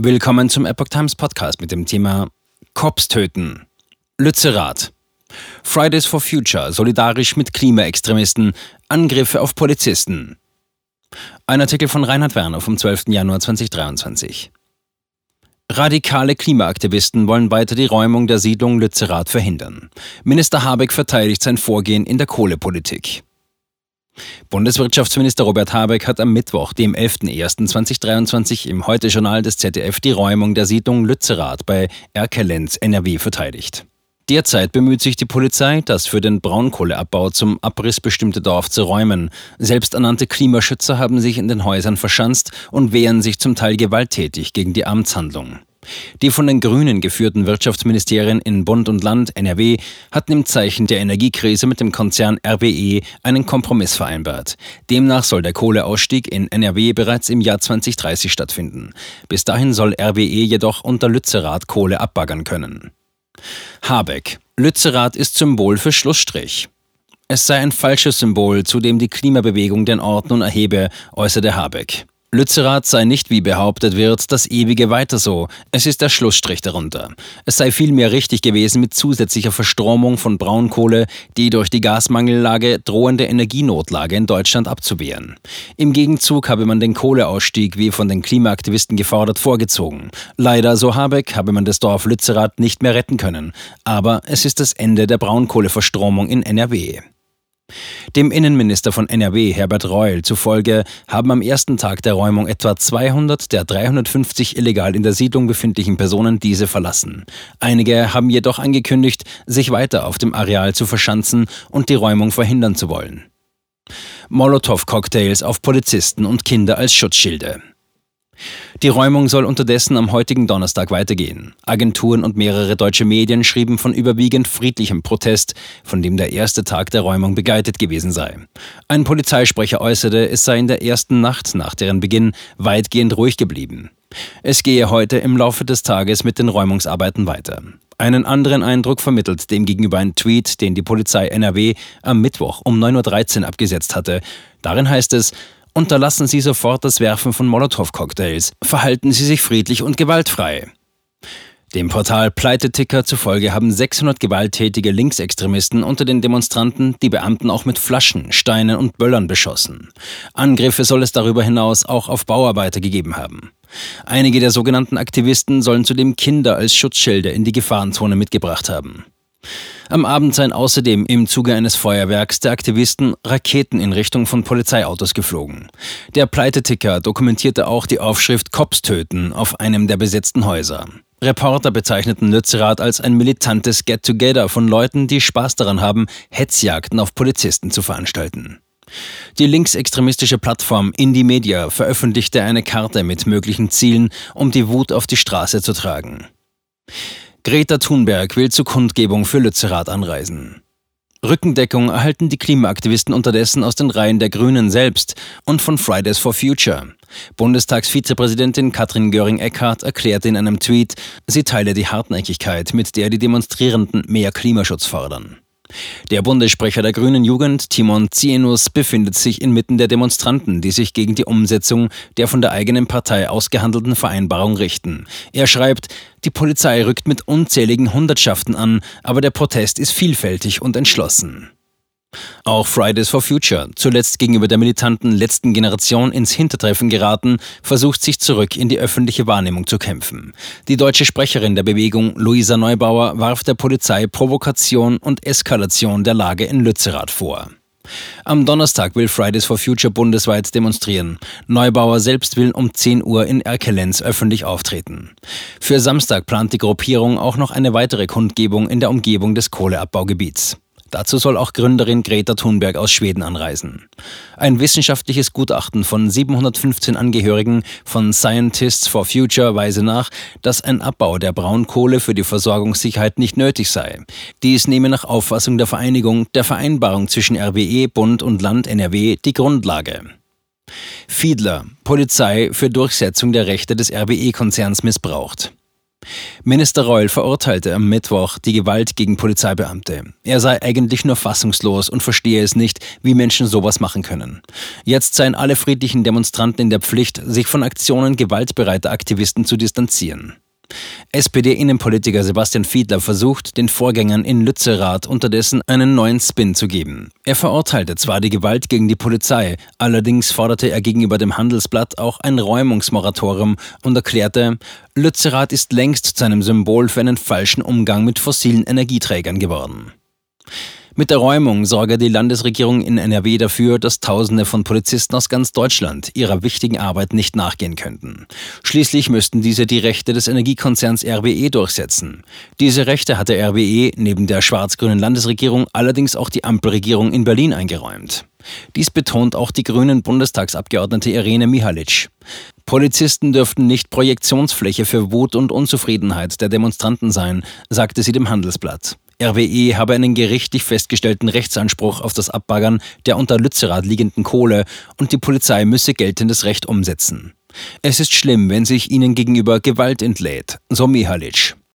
Willkommen zum Epoch Times Podcast mit dem Thema Cops töten. Lützerath. Fridays for Future solidarisch mit Klimaextremisten. Angriffe auf Polizisten. Ein Artikel von Reinhard Werner vom 12. Januar 2023. Radikale Klimaaktivisten wollen weiter die Räumung der Siedlung Lützerath verhindern. Minister Habeck verteidigt sein Vorgehen in der Kohlepolitik. Bundeswirtschaftsminister Robert Habeck hat am Mittwoch, dem 11.01.2023, im Heute-Journal des ZDF die Räumung der Siedlung Lützerath bei Erkelenz, NRW, verteidigt. Derzeit bemüht sich die Polizei, das für den Braunkohleabbau zum Abriss bestimmte Dorf zu räumen. Selbsternannte Klimaschützer haben sich in den Häusern verschanzt und wehren sich zum Teil gewalttätig gegen die Amtshandlung. Die von den Grünen geführten Wirtschaftsministerien in Bund und Land NRW hatten im Zeichen der Energiekrise mit dem Konzern RWE einen Kompromiss vereinbart. Demnach soll der Kohleausstieg in NRW bereits im Jahr 2030 stattfinden. Bis dahin soll RWE jedoch unter Lützerath Kohle abbaggern können. Habeck. Lützerath ist Symbol für Schlussstrich. Es sei ein falsches Symbol, zu dem die Klimabewegung den Ort nun erhebe, äußerte Habeck. Lützerath sei nicht, wie behauptet wird, das ewige Weiter so. Es ist der Schlussstrich darunter. Es sei vielmehr richtig gewesen, mit zusätzlicher Verstromung von Braunkohle die durch die Gasmangellage drohende Energienotlage in Deutschland abzuwehren. Im Gegenzug habe man den Kohleausstieg, wie von den Klimaaktivisten gefordert, vorgezogen. Leider, so Habeck, habe man das Dorf Lützerath nicht mehr retten können. Aber es ist das Ende der Braunkohleverstromung in NRW. Dem Innenminister von NRW, Herbert Reul, zufolge haben am ersten Tag der Räumung etwa 200 der 350 illegal in der Siedlung befindlichen Personen diese verlassen. Einige haben jedoch angekündigt, sich weiter auf dem Areal zu verschanzen und die Räumung verhindern zu wollen. Molotow-Cocktails auf Polizisten und Kinder als Schutzschilde. Die Räumung soll unterdessen am heutigen Donnerstag weitergehen. Agenturen und mehrere deutsche Medien schrieben von überwiegend friedlichem Protest, von dem der erste Tag der Räumung begleitet gewesen sei. Ein Polizeisprecher äußerte, es sei in der ersten Nacht nach deren Beginn weitgehend ruhig geblieben. Es gehe heute im Laufe des Tages mit den Räumungsarbeiten weiter. Einen anderen Eindruck vermittelt demgegenüber ein Tweet, den die Polizei NRW am Mittwoch um 9.13 Uhr abgesetzt hatte. Darin heißt es, Unterlassen Sie sofort das Werfen von Molotow-Cocktails. Verhalten Sie sich friedlich und gewaltfrei. Dem Portal Pleiteticker zufolge haben 600 gewalttätige Linksextremisten unter den Demonstranten die Beamten auch mit Flaschen, Steinen und Böllern beschossen. Angriffe soll es darüber hinaus auch auf Bauarbeiter gegeben haben. Einige der sogenannten Aktivisten sollen zudem Kinder als Schutzschilder in die Gefahrenzone mitgebracht haben. Am Abend seien außerdem im Zuge eines Feuerwerks der Aktivisten Raketen in Richtung von Polizeiautos geflogen. Der Pleiteticker dokumentierte auch die Aufschrift Cops töten auf einem der besetzten Häuser. Reporter bezeichneten Lützerath als ein militantes Get-Together von Leuten, die Spaß daran haben, Hetzjagden auf Polizisten zu veranstalten. Die linksextremistische Plattform Indie Media veröffentlichte eine Karte mit möglichen Zielen, um die Wut auf die Straße zu tragen. Greta Thunberg will zur Kundgebung für Lützerath anreisen. Rückendeckung erhalten die Klimaaktivisten unterdessen aus den Reihen der Grünen selbst und von Fridays for Future. Bundestagsvizepräsidentin Katrin Göring-Eckardt erklärte in einem Tweet, sie teile die Hartnäckigkeit, mit der die Demonstrierenden mehr Klimaschutz fordern. Der Bundessprecher der Grünen Jugend, Timon Zienus, befindet sich inmitten der Demonstranten, die sich gegen die Umsetzung der von der eigenen Partei ausgehandelten Vereinbarung richten. Er schreibt, die Polizei rückt mit unzähligen Hundertschaften an, aber der Protest ist vielfältig und entschlossen. Auch Fridays for Future, zuletzt gegenüber der militanten letzten Generation ins Hintertreffen geraten, versucht sich zurück in die öffentliche Wahrnehmung zu kämpfen. Die deutsche Sprecherin der Bewegung, Luisa Neubauer, warf der Polizei Provokation und Eskalation der Lage in Lützerath vor. Am Donnerstag will Fridays for Future bundesweit demonstrieren. Neubauer selbst will um 10 Uhr in Erkelenz öffentlich auftreten. Für Samstag plant die Gruppierung auch noch eine weitere Kundgebung in der Umgebung des Kohleabbaugebiets. Dazu soll auch Gründerin Greta Thunberg aus Schweden anreisen. Ein wissenschaftliches Gutachten von 715 Angehörigen von Scientists for Future weise nach, dass ein Abbau der Braunkohle für die Versorgungssicherheit nicht nötig sei. Dies nehme nach Auffassung der Vereinigung der Vereinbarung zwischen RWE, Bund und Land NRW die Grundlage. Fiedler, Polizei für Durchsetzung der Rechte des RWE-Konzerns missbraucht. Minister Reul verurteilte am Mittwoch die Gewalt gegen Polizeibeamte. Er sei eigentlich nur fassungslos und verstehe es nicht, wie Menschen sowas machen können. Jetzt seien alle friedlichen Demonstranten in der Pflicht, sich von Aktionen gewaltbereiter Aktivisten zu distanzieren. SPD-Innenpolitiker Sebastian Fiedler versucht, den Vorgängern in Lützerath unterdessen einen neuen Spin zu geben. Er verurteilte zwar die Gewalt gegen die Polizei, allerdings forderte er gegenüber dem Handelsblatt auch ein Räumungsmoratorium und erklärte, Lützerath ist längst zu einem Symbol für einen falschen Umgang mit fossilen Energieträgern geworden. Mit der Räumung sorge die Landesregierung in NRW dafür, dass Tausende von Polizisten aus ganz Deutschland ihrer wichtigen Arbeit nicht nachgehen könnten. Schließlich müssten diese die Rechte des Energiekonzerns RWE durchsetzen. Diese Rechte hatte RWE neben der schwarz-grünen Landesregierung allerdings auch die Ampelregierung in Berlin eingeräumt. Dies betont auch die grünen Bundestagsabgeordnete Irene Mihalic. Polizisten dürften nicht Projektionsfläche für Wut und Unzufriedenheit der Demonstranten sein, sagte sie dem Handelsblatt. RWE habe einen gerichtlich festgestellten Rechtsanspruch auf das Abbaggern der unter Lützerath liegenden Kohle und die Polizei müsse geltendes Recht umsetzen. Es ist schlimm, wenn sich ihnen gegenüber Gewalt entlädt, so Mihalic.